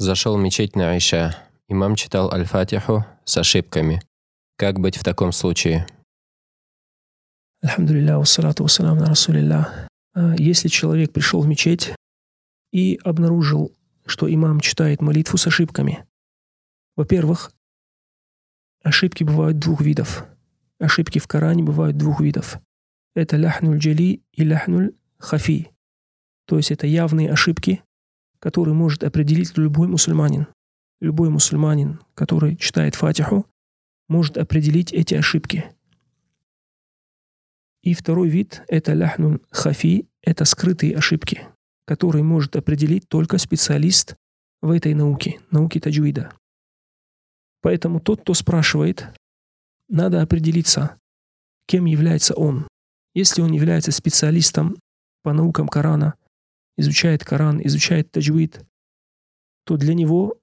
Зашел в мечеть на Айша. Имам читал Аль-Фатиху с ошибками. Как быть в таком случае? Альхамдулилля, вассалату вассалам на Расулилля. А, если человек пришел в мечеть и обнаружил, что имам читает молитву с ошибками, во-первых, ошибки бывают двух видов. Ошибки в Коране бывают двух видов. Это ляхнуль джали и ляхнуль хафи. То есть это явные ошибки, которые может определить любой мусульманин. Любой мусульманин, который читает Фатиху, может определить эти ошибки. И второй вид – это ляхнун хафи, это скрытые ошибки, которые может определить только специалист в этой науке, науке таджвида. Поэтому тот, кто спрашивает, надо определиться, кем является он. Если он является специалистом по наукам Корана, изучает Коран, изучает таджвид, то для него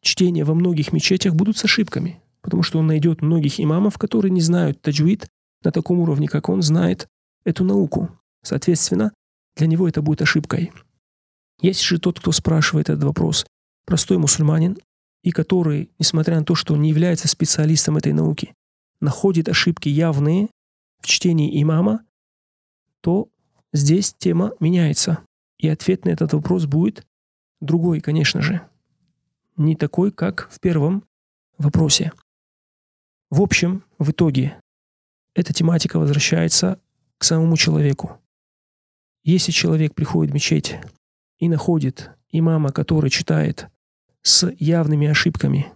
чтение во многих мечетях будут с ошибками, потому что он найдет многих имамов, которые не знают таджвид на таком уровне, как он знает эту науку. Соответственно, для него это будет ошибкой. Есть же тот, кто спрашивает этот вопрос, простой мусульманин, и который, несмотря на то, что он не является специалистом этой науки, находит ошибки явные в чтении имама, то здесь тема меняется. И ответ на этот вопрос будет другой, конечно же. Не такой, как в первом вопросе. В общем, в итоге, эта тематика возвращается к самому человеку. Если человек приходит в мечеть и находит имама, который читает с явными ошибками,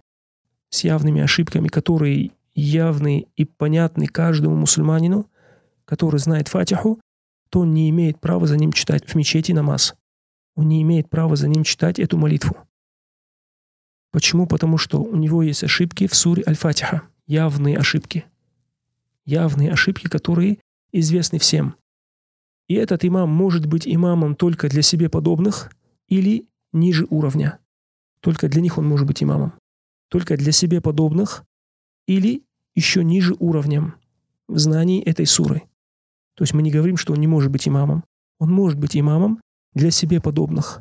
с явными ошибками, которые явны и понятны каждому мусульманину, который знает Фатиху, то он не имеет права за ним читать в мечети намаз. Он не имеет права за ним читать эту молитву. Почему? Потому что у него есть ошибки в суре Аль-Фатиха. Явные ошибки. Явные ошибки, которые известны всем. И этот имам может быть имамом только для себе подобных или ниже уровня. Только для них он может быть имамом. Только для себе подобных или еще ниже уровнем в знании этой суры. То есть мы не говорим, что он не может быть имамом. Он может быть имамом для себе подобных.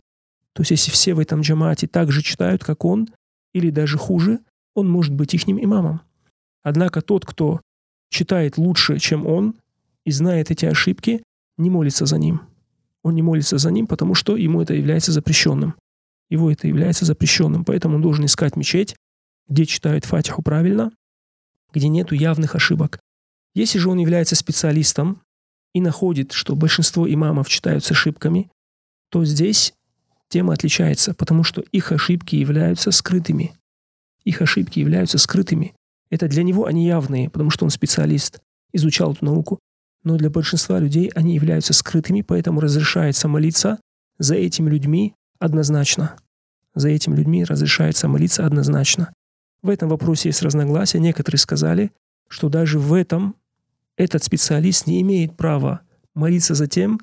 То есть если все в этом джамаате так же читают, как он, или даже хуже, он может быть их имамом. Однако тот, кто читает лучше, чем он, и знает эти ошибки, не молится за ним. Он не молится за ним, потому что ему это является запрещенным его это является запрещенным. Поэтому он должен искать мечеть, где читают фатиху правильно, где нету явных ошибок. Если же он является специалистом и находит, что большинство имамов читают с ошибками, то здесь тема отличается, потому что их ошибки являются скрытыми. Их ошибки являются скрытыми. Это для него они явные, потому что он специалист, изучал эту науку. Но для большинства людей они являются скрытыми, поэтому разрешается молиться за этими людьми однозначно. За этими людьми разрешается молиться однозначно. В этом вопросе есть разногласия. Некоторые сказали, что даже в этом этот специалист не имеет права молиться за тем,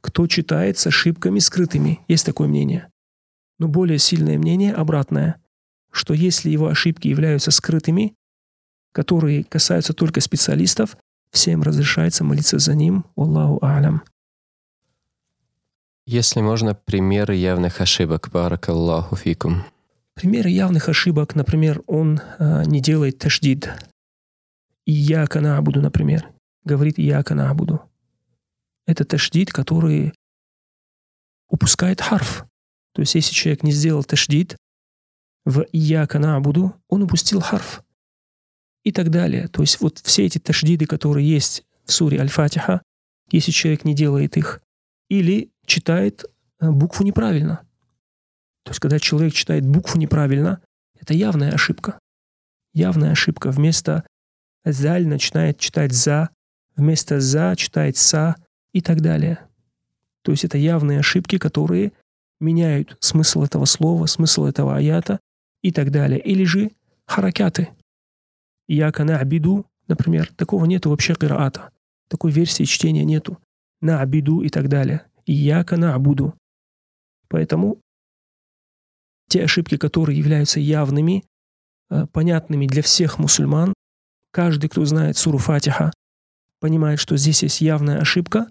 кто читает с ошибками скрытыми. Есть такое мнение. Но более сильное мнение обратное, что если его ошибки являются скрытыми, которые касаются только специалистов, всем разрешается молиться за ним. Аллаху алям. Если можно, примеры явных ошибок. Баракаллаху фикум. Примеры явных ошибок, например, он э, не делает ташдид. Ияка набуду, например. Говорит ияка набуду. Это ташдид, который упускает харф. То есть если человек не сделал ташдид в ияка набуду, он упустил харф. И так далее. То есть вот все эти ташдиды, которые есть в суре Аль-Фатиха, если человек не делает их, или читает э, букву неправильно. То есть, когда человек читает букву неправильно, это явная ошибка. Явная ошибка. Вместо «заль» начинает читать «за», вместо «за» читает «са» и так далее. То есть это явные ошибки, которые меняют смысл этого слова, смысл этого аята и так далее. Или же харакяты. «Яка на абиду», например, такого нету вообще кираата. Такой версии чтения нету. На абиду и так далее. «Ияка набуду». Поэтому те ошибки, которые являются явными, э, понятными для всех мусульман, каждый, кто знает суру Фатиха, понимает, что здесь есть явная ошибка,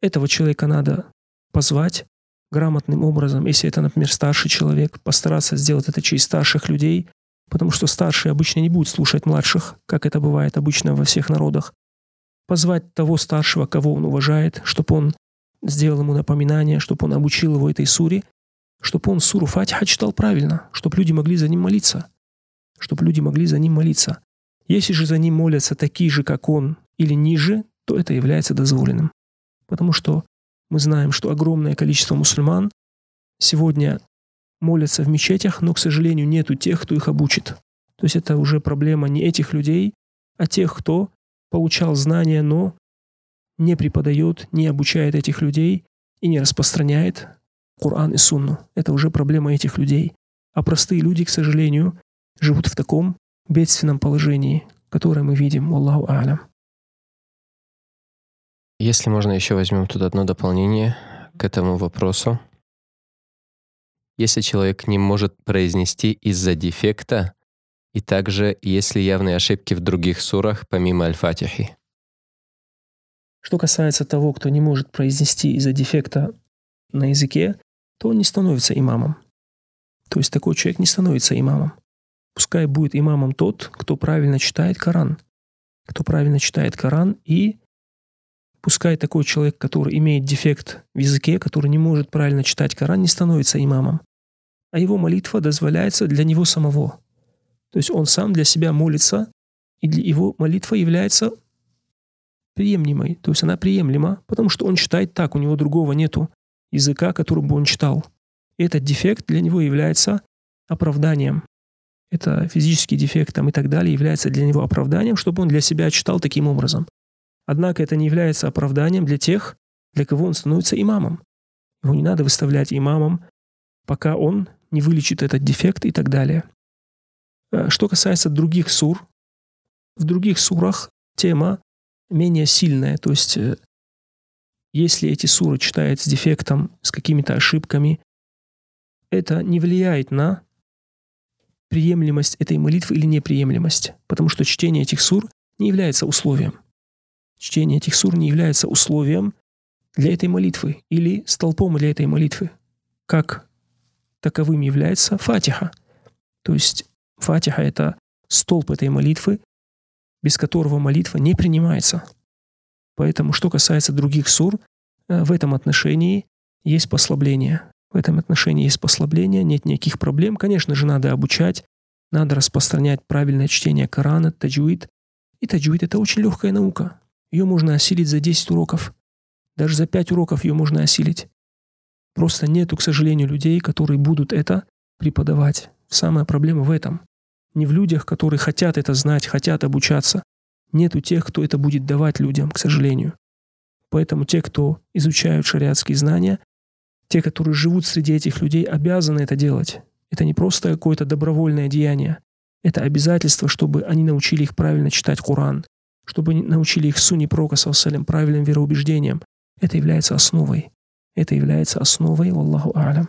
этого человека надо позвать, грамотным образом, если это, например, старший человек, постараться сделать это через старших людей, потому что старшие обычно не будут слушать младших, как это бывает обычно во всех народах. Позвать того старшего, кого он уважает, чтобы он сделал ему напоминание, чтобы он обучил его этой суре, чтобы он суру Фатиха читал правильно, чтобы люди могли за ним молиться. Чтобы люди могли за ним молиться. Если же за ним молятся такие же, как он, или ниже, то это является дозволенным. Потому что мы знаем, что огромное количество мусульман сегодня молятся в мечетях, но, к сожалению, нету тех, кто их обучит. То есть это уже проблема не этих людей, а тех, кто получал знания, но не преподает, не обучает этих людей и не распространяет Коран и Сунну. Это уже проблема этих людей. А простые люди, к сожалению, живут в таком бедственном положении, которое мы видим. Аллаху Алям. Если можно, еще возьмем тут одно дополнение к этому вопросу. Если человек не может произнести из-за дефекта, и также если явные ошибки в других сурах, помимо Аль-Фатихи. Что касается того, кто не может произнести из-за дефекта на языке, то он не становится имамом. То есть такой человек не становится имамом. Пускай будет имамом тот, кто правильно читает Коран. Кто правильно читает Коран и пускай такой человек, который имеет дефект в языке, который не может правильно читать Коран, не становится имамом. А его молитва дозволяется для него самого. То есть он сам для себя молится, и для его молитва является приемлемой. То есть она приемлема, потому что он читает так, у него другого нету языка, которым бы он читал. И этот дефект для него является оправданием. Это физический дефект там, и так далее является для него оправданием, чтобы он для себя читал таким образом. Однако это не является оправданием для тех, для кого он становится имамом. Его не надо выставлять имамом, пока он не вылечит этот дефект и так далее. Э, что касается других сур, в других сурах тема менее сильная, то есть э, если эти суры читают с дефектом, с какими-то ошибками, это не влияет на приемлемость этой молитвы или неприемлемость, потому что чтение этих сур не является условием. Чтение этих сур не является условием для этой молитвы или столпом для этой молитвы, как таковым является фатиха. То есть фатиха — это столб этой молитвы, без которого молитва не принимается. Поэтому, что касается других сур, э, в этом отношении есть послабление. В этом отношении есть послабление, нет никаких проблем. Конечно же, надо обучать, надо распространять правильное чтение Корана, таджуид. И таджуид — это очень легкая наука. Ее можно осилить за 10 уроков. Даже за 5 уроков ее можно осилить. Просто нету, к сожалению, людей, которые будут это преподавать. Самая проблема в этом. Не в людях, которые хотят это знать, хотят обучаться. Нету тех, кто это будет давать людям, к сожалению. Поэтому те, кто изучают шариатские знания, те, которые живут среди этих людей, обязаны это делать. Это не просто какое-то добровольное деяние. Это обязательство, чтобы они научили их правильно читать Коран, чтобы научили их суне Пророка Салсалям правильным вероубеждением. Это является основой. Это является основой, Аллаху Алям.